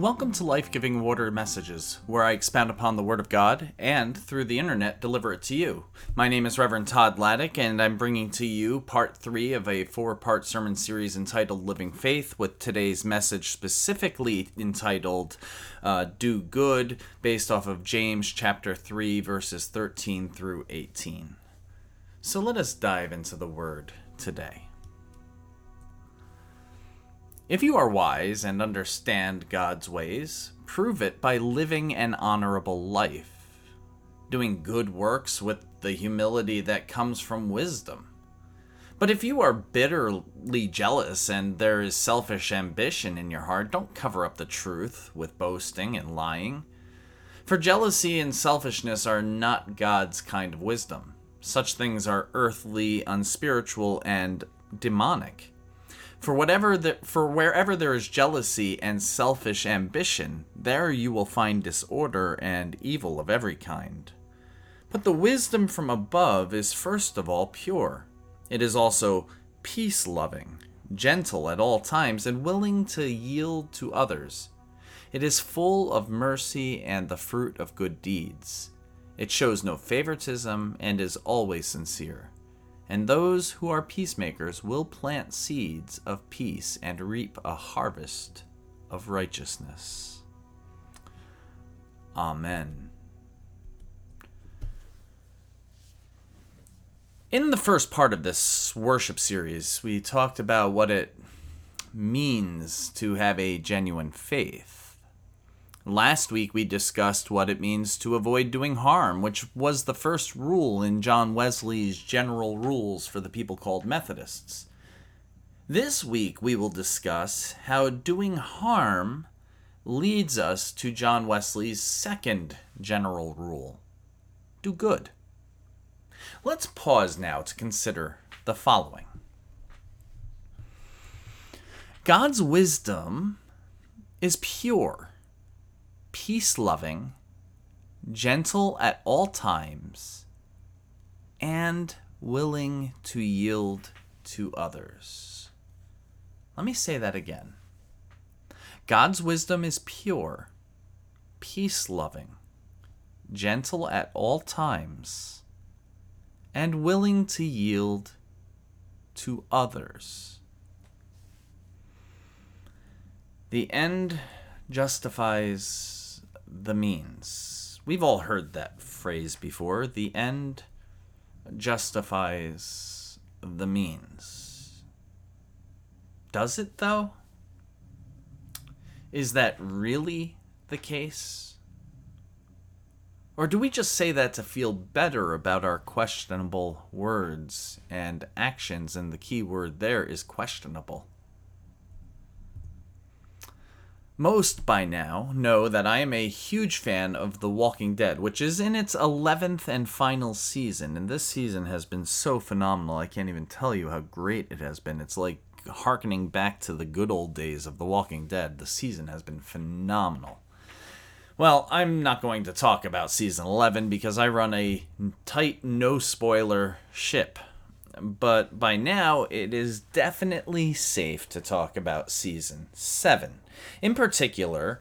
Welcome to Life Giving Water Messages, where I expound upon the Word of God and, through the internet, deliver it to you. My name is Reverend Todd Laddick, and I'm bringing to you part three of a four part sermon series entitled Living Faith, with today's message specifically entitled uh, Do Good, based off of James chapter 3, verses 13 through 18. So let us dive into the Word today. If you are wise and understand God's ways, prove it by living an honorable life, doing good works with the humility that comes from wisdom. But if you are bitterly jealous and there is selfish ambition in your heart, don't cover up the truth with boasting and lying. For jealousy and selfishness are not God's kind of wisdom. Such things are earthly, unspiritual, and demonic. For whatever the, for wherever there is jealousy and selfish ambition, there you will find disorder and evil of every kind. But the wisdom from above is first of all pure. It is also peace loving, gentle at all times, and willing to yield to others. It is full of mercy and the fruit of good deeds. It shows no favoritism and is always sincere and those who are peacemakers will plant seeds of peace and reap a harvest of righteousness. Amen. In the first part of this worship series, we talked about what it means to have a genuine faith. Last week we discussed what it means to avoid doing harm, which was the first rule in John Wesley's general rules for the people called Methodists. This week we will discuss how doing harm leads us to John Wesley's second general rule do good. Let's pause now to consider the following God's wisdom is pure peace loving, gentle at all times, and willing to yield to others. Let me say that again. God's wisdom is pure, peace loving, gentle at all times, and willing to yield to others. The end justifies the means. We've all heard that phrase before. The end justifies the means. Does it, though? Is that really the case? Or do we just say that to feel better about our questionable words and actions, and the key word there is questionable? Most by now know that I am a huge fan of The Walking Dead, which is in its 11th and final season. And this season has been so phenomenal, I can't even tell you how great it has been. It's like harkening back to the good old days of The Walking Dead. The season has been phenomenal. Well, I'm not going to talk about season 11 because I run a tight, no spoiler ship. But by now, it is definitely safe to talk about season 7 in particular,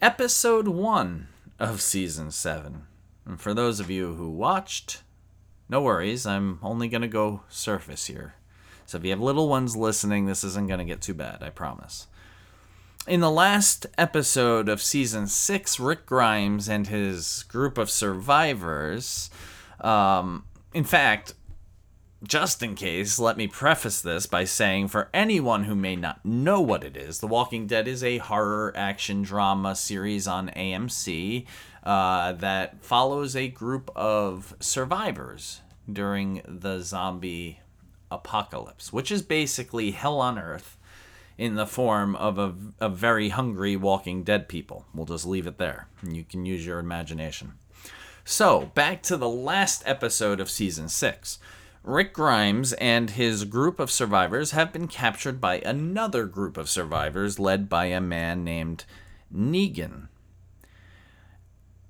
episode one of season seven. And for those of you who watched, no worries, I'm only going to go surface here. So if you have little ones listening, this isn't going to get too bad, I promise. In the last episode of season six, Rick Grimes and his group of survivors, um, in fact, just in case, let me preface this by saying for anyone who may not know what it is, The Walking Dead is a horror action drama series on AMC uh, that follows a group of survivors during the zombie apocalypse, which is basically hell on earth in the form of a, a very hungry Walking Dead people. We'll just leave it there. You can use your imagination. So, back to the last episode of season 6. Rick Grimes and his group of survivors have been captured by another group of survivors led by a man named Negan.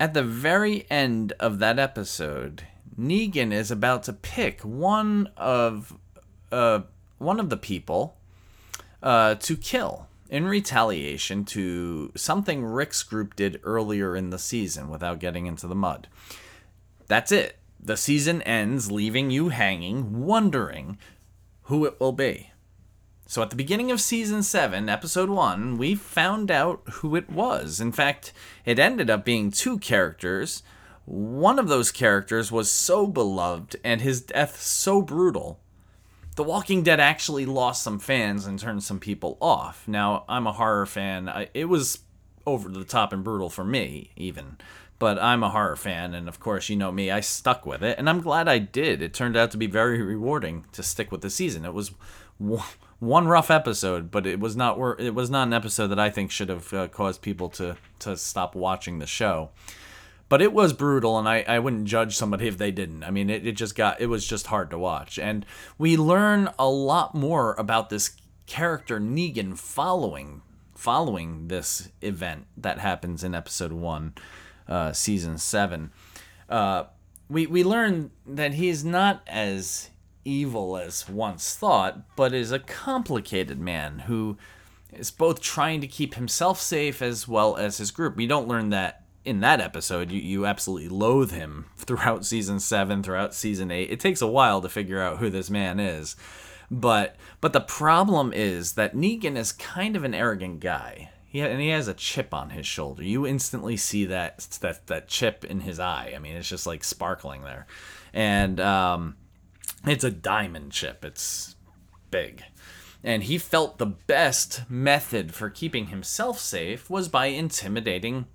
At the very end of that episode, Negan is about to pick one of uh, one of the people uh, to kill in retaliation to something Rick's group did earlier in the season without getting into the mud. That's it. The season ends, leaving you hanging, wondering who it will be. So at the beginning of season 7, episode 1, we found out who it was. In fact, it ended up being two characters. One of those characters was so beloved and his death so brutal the Walking Dead actually lost some fans and turned some people off. Now, I'm a horror fan. It was over the top and brutal for me, even. But I'm a horror fan, and of course, you know me, I stuck with it, and I'm glad I did. It turned out to be very rewarding to stick with the season. It was one rough episode, but it was not it was not an episode that I think should have uh, caused people to to stop watching the show but it was brutal and I, I wouldn't judge somebody if they didn't i mean it, it just got it was just hard to watch and we learn a lot more about this character negan following following this event that happens in episode one uh, season seven uh, we, we learn that he's not as evil as once thought but is a complicated man who is both trying to keep himself safe as well as his group we don't learn that in that episode, you, you absolutely loathe him throughout season seven, throughout season eight. It takes a while to figure out who this man is. But but the problem is that Negan is kind of an arrogant guy. He and he has a chip on his shoulder. You instantly see that that that chip in his eye. I mean, it's just like sparkling there, and um, it's a diamond chip. It's big, and he felt the best method for keeping himself safe was by intimidating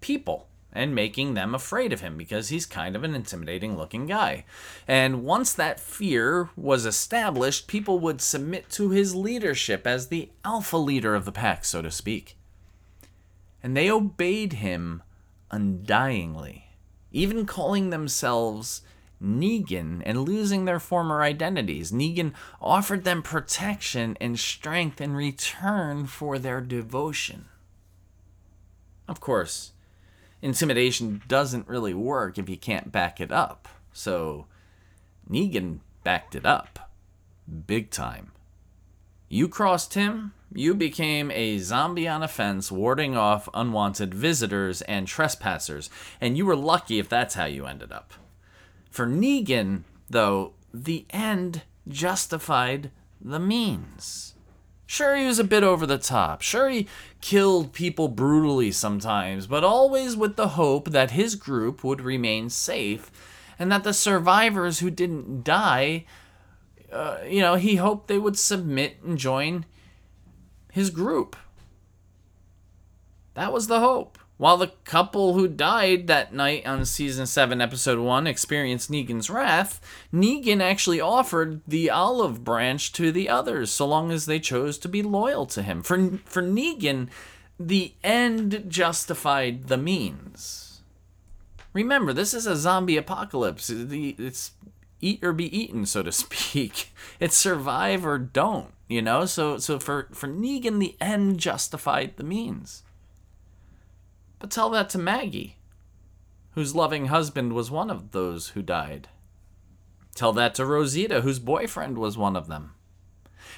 people and making them afraid of him because he's kind of an intimidating looking guy. And once that fear was established, people would submit to his leadership as the alpha leader of the pack, so to speak. And they obeyed him undyingly, even calling themselves Negan and losing their former identities. Negan offered them protection and strength in return for their devotion. Of course, intimidation doesn't really work if you can't back it up. So Negan backed it up. Big time. You crossed him, you became a zombie on a fence warding off unwanted visitors and trespassers, and you were lucky if that's how you ended up. For Negan, though, the end justified the means. Sure, he was a bit over the top. Sure, he killed people brutally sometimes, but always with the hope that his group would remain safe and that the survivors who didn't die, uh, you know, he hoped they would submit and join his group. That was the hope. While the couple who died that night on season 7, episode 1 experienced Negan's wrath, Negan actually offered the olive branch to the others so long as they chose to be loyal to him. For, for Negan, the end justified the means. Remember, this is a zombie apocalypse. It's eat or be eaten, so to speak. It's survive or don't, you know? So so for, for Negan, the end justified the means. But tell that to Maggie, whose loving husband was one of those who died. Tell that to Rosita, whose boyfriend was one of them.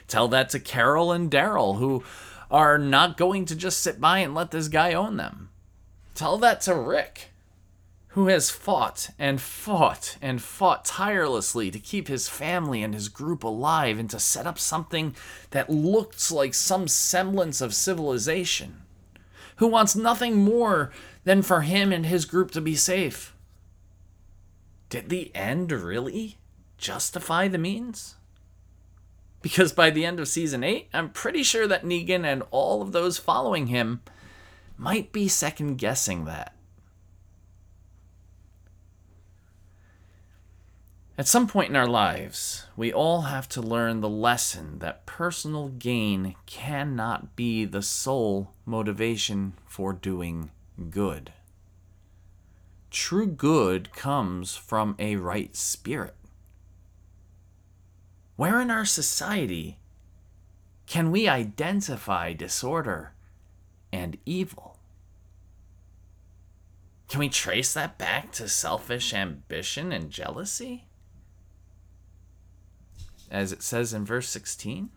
Tell that to Carol and Daryl, who are not going to just sit by and let this guy own them. Tell that to Rick, who has fought and fought and fought tirelessly to keep his family and his group alive and to set up something that looks like some semblance of civilization who wants nothing more than for him and his group to be safe. Did the end really justify the means? Because by the end of season 8, I'm pretty sure that Negan and all of those following him might be second guessing that. At some point in our lives, we all have to learn the lesson that personal gain cannot be the sole motivation for doing good. True good comes from a right spirit. Where in our society can we identify disorder and evil? Can we trace that back to selfish ambition and jealousy? as it says in verse 16?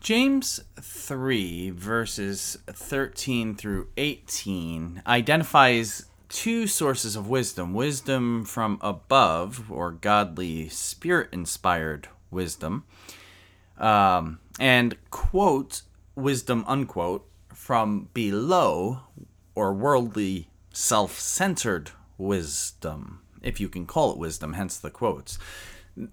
James 3, verses 13 through 18, identifies two sources of wisdom wisdom from above, or godly, spirit inspired wisdom, um, and quote, wisdom unquote, from below, or worldly self centered wisdom, if you can call it wisdom, hence the quotes.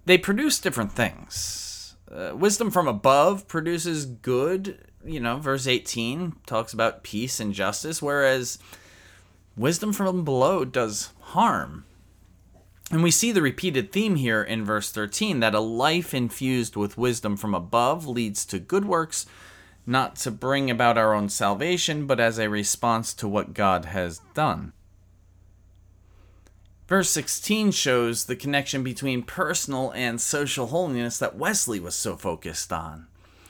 They produce different things uh, wisdom from above produces good, you know, verse 18 talks about peace and justice, whereas wisdom from below does harm. And we see the repeated theme here in verse 13 that a life infused with wisdom from above leads to good works, not to bring about our own salvation, but as a response to what God has done. Verse 16 shows the connection between personal and social holiness that Wesley was so focused on.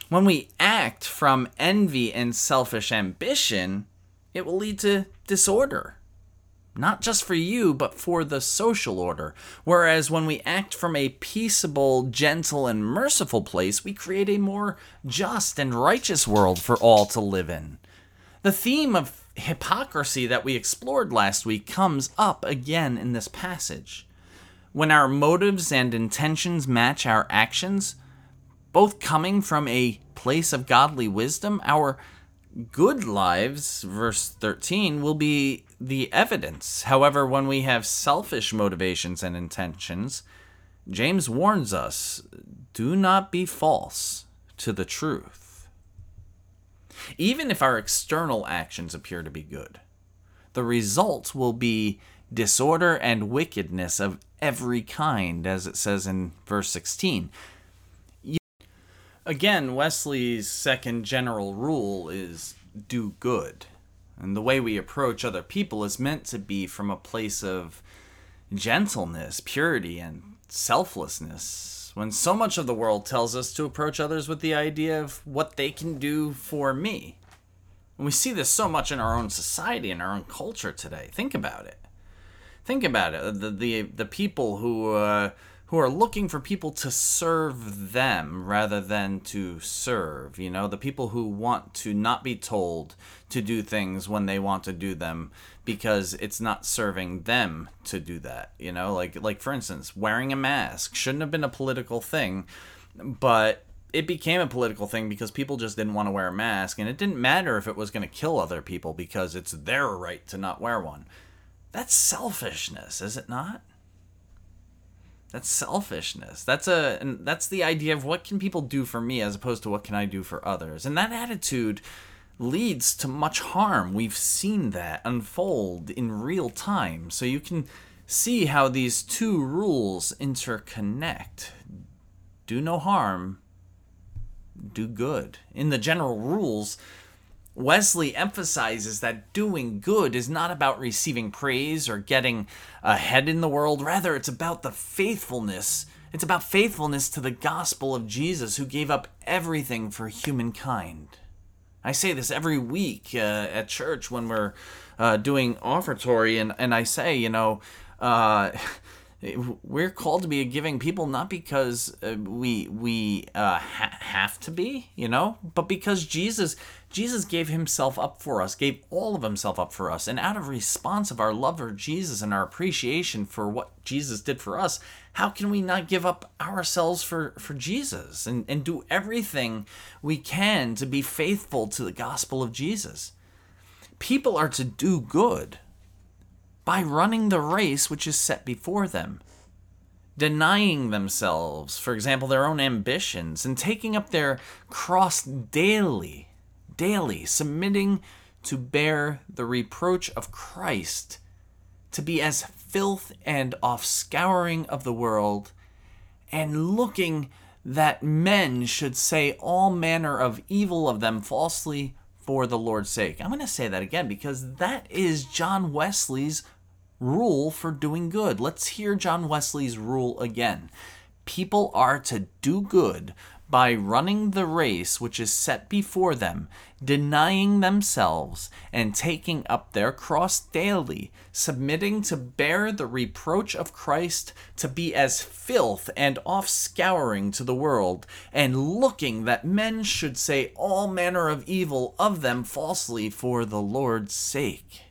When we act from envy and selfish ambition, it will lead to disorder. Not just for you, but for the social order. Whereas when we act from a peaceable, gentle, and merciful place, we create a more just and righteous world for all to live in. The theme of hypocrisy that we explored last week comes up again in this passage. When our motives and intentions match our actions, both coming from a place of godly wisdom, our good lives, verse 13, will be the evidence. However, when we have selfish motivations and intentions, James warns us do not be false to the truth even if our external actions appear to be good. The result will be disorder and wickedness of every kind, as it says in verse 16. Again, Wesley's second general rule is do good. And the way we approach other people is meant to be from a place of gentleness, purity, and selflessness when so much of the world tells us to approach others with the idea of what they can do for me. And we see this so much in our own society and our own culture today. Think about it. Think about it. The the, the people who uh, who are looking for people to serve them rather than to serve. You know, the people who want to not be told to do things when they want to do them because it's not serving them to do that. You know, like like for instance, wearing a mask shouldn't have been a political thing, but it became a political thing because people just didn't want to wear a mask and it didn't matter if it was going to kill other people because it's their right to not wear one. That's selfishness, is it not? That's selfishness. That's a and that's the idea of what can people do for me as opposed to what can I do for others. And that attitude leads to much harm. We've seen that unfold in real time. So you can see how these two rules interconnect. Do no harm, do good. In the general rules, Wesley emphasizes that doing good is not about receiving praise or getting ahead in the world. Rather, it's about the faithfulness. It's about faithfulness to the gospel of Jesus, who gave up everything for humankind. I say this every week uh, at church when we're uh, doing offertory, and, and I say, you know, uh, we're called to be a giving people not because uh, we we uh, ha- have to be, you know, but because Jesus Jesus gave himself up for us, gave all of himself up for us, and out of response of our love for Jesus and our appreciation for what Jesus did for us, how can we not give up ourselves for for Jesus and and do everything we can to be faithful to the gospel of Jesus? People are to do good by running the race which is set before them, denying themselves, for example, their own ambitions, and taking up their cross daily, daily, submitting to bear the reproach of Christ, to be as filth and offscouring of the world, and looking that men should say all manner of evil of them falsely for the Lord's sake. I'm going to say that again because that is John Wesley's rule for doing good. Let's hear John Wesley's rule again. People are to do good by running the race which is set before them, denying themselves, and taking up their cross daily, submitting to bear the reproach of Christ, to be as filth and offscouring to the world, and looking that men should say all manner of evil of them falsely for the Lord's sake.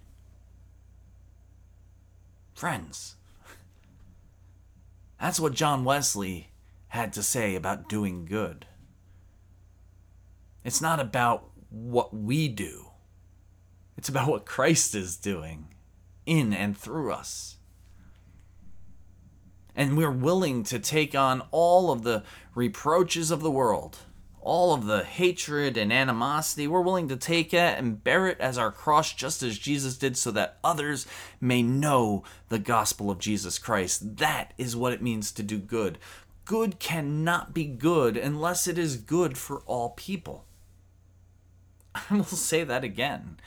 Friends, that's what John Wesley had to say about doing good. It's not about what we do, it's about what Christ is doing in and through us. And we're willing to take on all of the reproaches of the world all of the hatred and animosity, we're willing to take it and bear it as our cross, just as Jesus did, so that others may know the gospel of Jesus Christ. That is what it means to do good. Good cannot be good unless it is good for all people. I will say that again.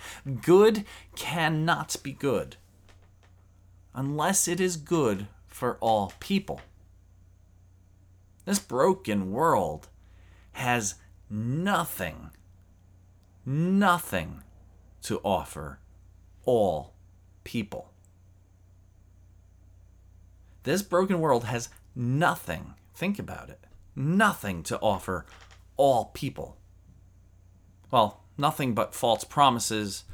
Good cannot be good unless it is good for all people. This broken world has nothing, nothing to offer all people. This broken world has nothing, think about it, nothing to offer all people. Well, nothing but false promises,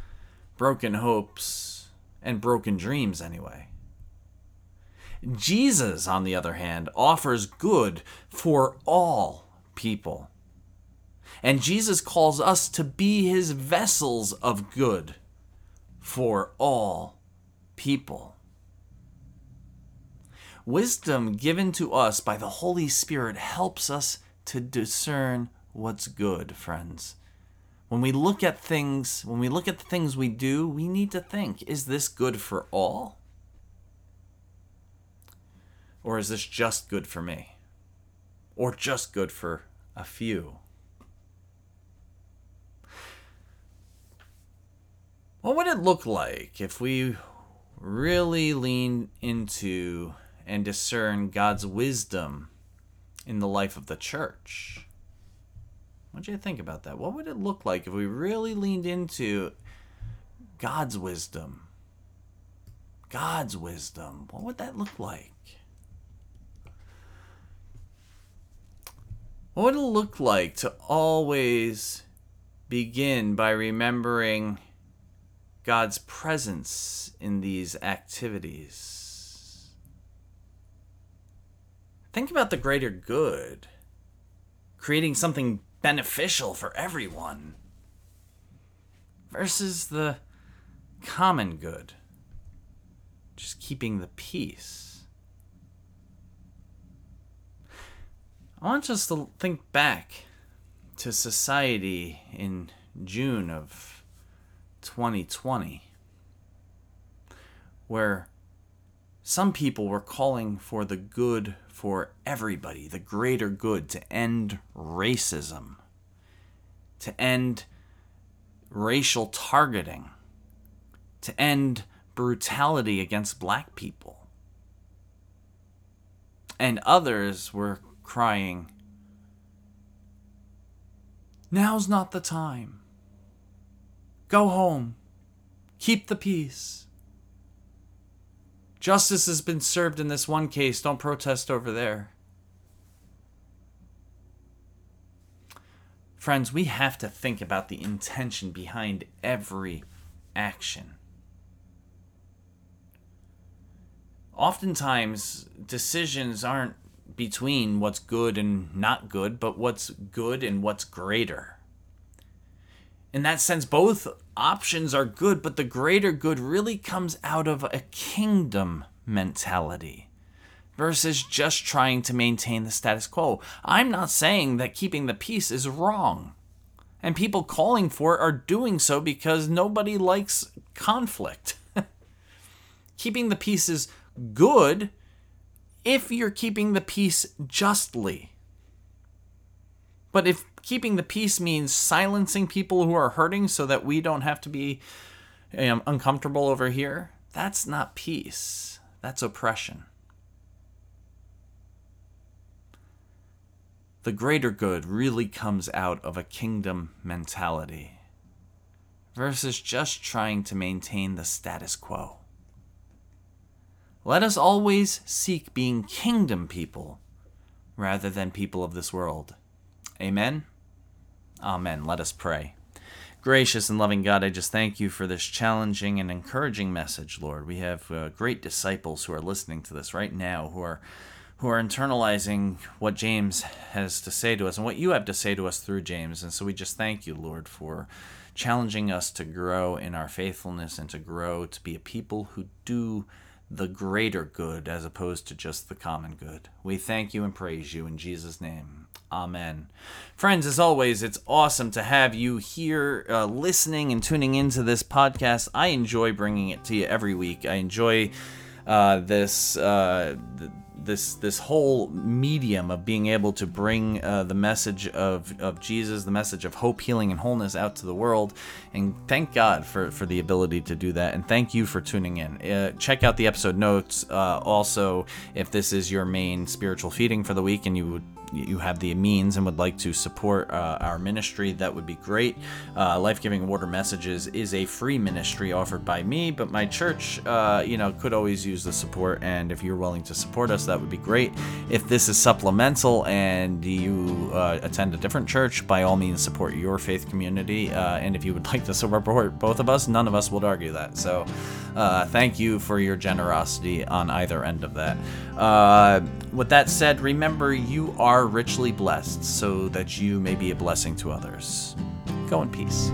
broken hopes, and broken dreams, anyway. Jesus, on the other hand, offers good for all people. And Jesus calls us to be his vessels of good for all people. Wisdom given to us by the Holy Spirit helps us to discern what's good, friends. When we look at things, when we look at the things we do, we need to think is this good for all? Or is this just good for me? Or just good for a few. What would it look like if we really lean into and discern God's wisdom in the life of the church? What do you think about that? What would it look like if we really leaned into God's wisdom? God's wisdom. What would that look like? What would it look like to always begin by remembering God's presence in these activities? Think about the greater good, creating something beneficial for everyone, versus the common good, just keeping the peace. I want us to think back to society in June of 2020, where some people were calling for the good for everybody, the greater good, to end racism, to end racial targeting, to end brutality against black people. And others were crying, Now's not the time. Go home. Keep the peace. Justice has been served in this one case. Don't protest over there. Friends, we have to think about the intention behind every action. Oftentimes, decisions aren't between what's good and not good, but what's good and what's greater. In that sense, both options are good, but the greater good really comes out of a kingdom mentality versus just trying to maintain the status quo. I'm not saying that keeping the peace is wrong. And people calling for it are doing so because nobody likes conflict. keeping the peace is good if you're keeping the peace justly. But if keeping the peace means silencing people who are hurting so that we don't have to be um, uncomfortable over here, that's not peace. That's oppression. the greater good really comes out of a kingdom mentality versus just trying to maintain the status quo. Let us always seek being kingdom people rather than people of this world. Amen. Amen. Let us pray. Gracious and loving God, I just thank you for this challenging and encouraging message, Lord. We have uh, great disciples who are listening to this right now, who are who are internalizing what James has to say to us and what you have to say to us through James. And so we just thank you, Lord, for challenging us to grow in our faithfulness and to grow to be a people who do the greater good as opposed to just the common good. We thank you and praise you in Jesus' name. Amen. Friends, as always, it's awesome to have you here uh, listening and tuning into this podcast. I enjoy bringing it to you every week. I enjoy uh, this. Uh, th- this this whole medium of being able to bring uh, the message of, of Jesus, the message of hope, healing, and wholeness out to the world. And thank God for, for the ability to do that. And thank you for tuning in. Uh, check out the episode notes. Uh, also, if this is your main spiritual feeding for the week and you would you have the means and would like to support uh, our ministry, that would be great. Uh, Life Giving Water Messages is a free ministry offered by me, but my church, uh, you know, could always use the support. And if you're willing to support us, that would be great. If this is supplemental and you uh, attend a different church, by all means, support your faith community. Uh, and if you would like to support both of us, none of us would argue that. So, uh, thank you for your generosity on either end of that. with that said, remember you are are richly blessed so that you may be a blessing to others. Go in peace.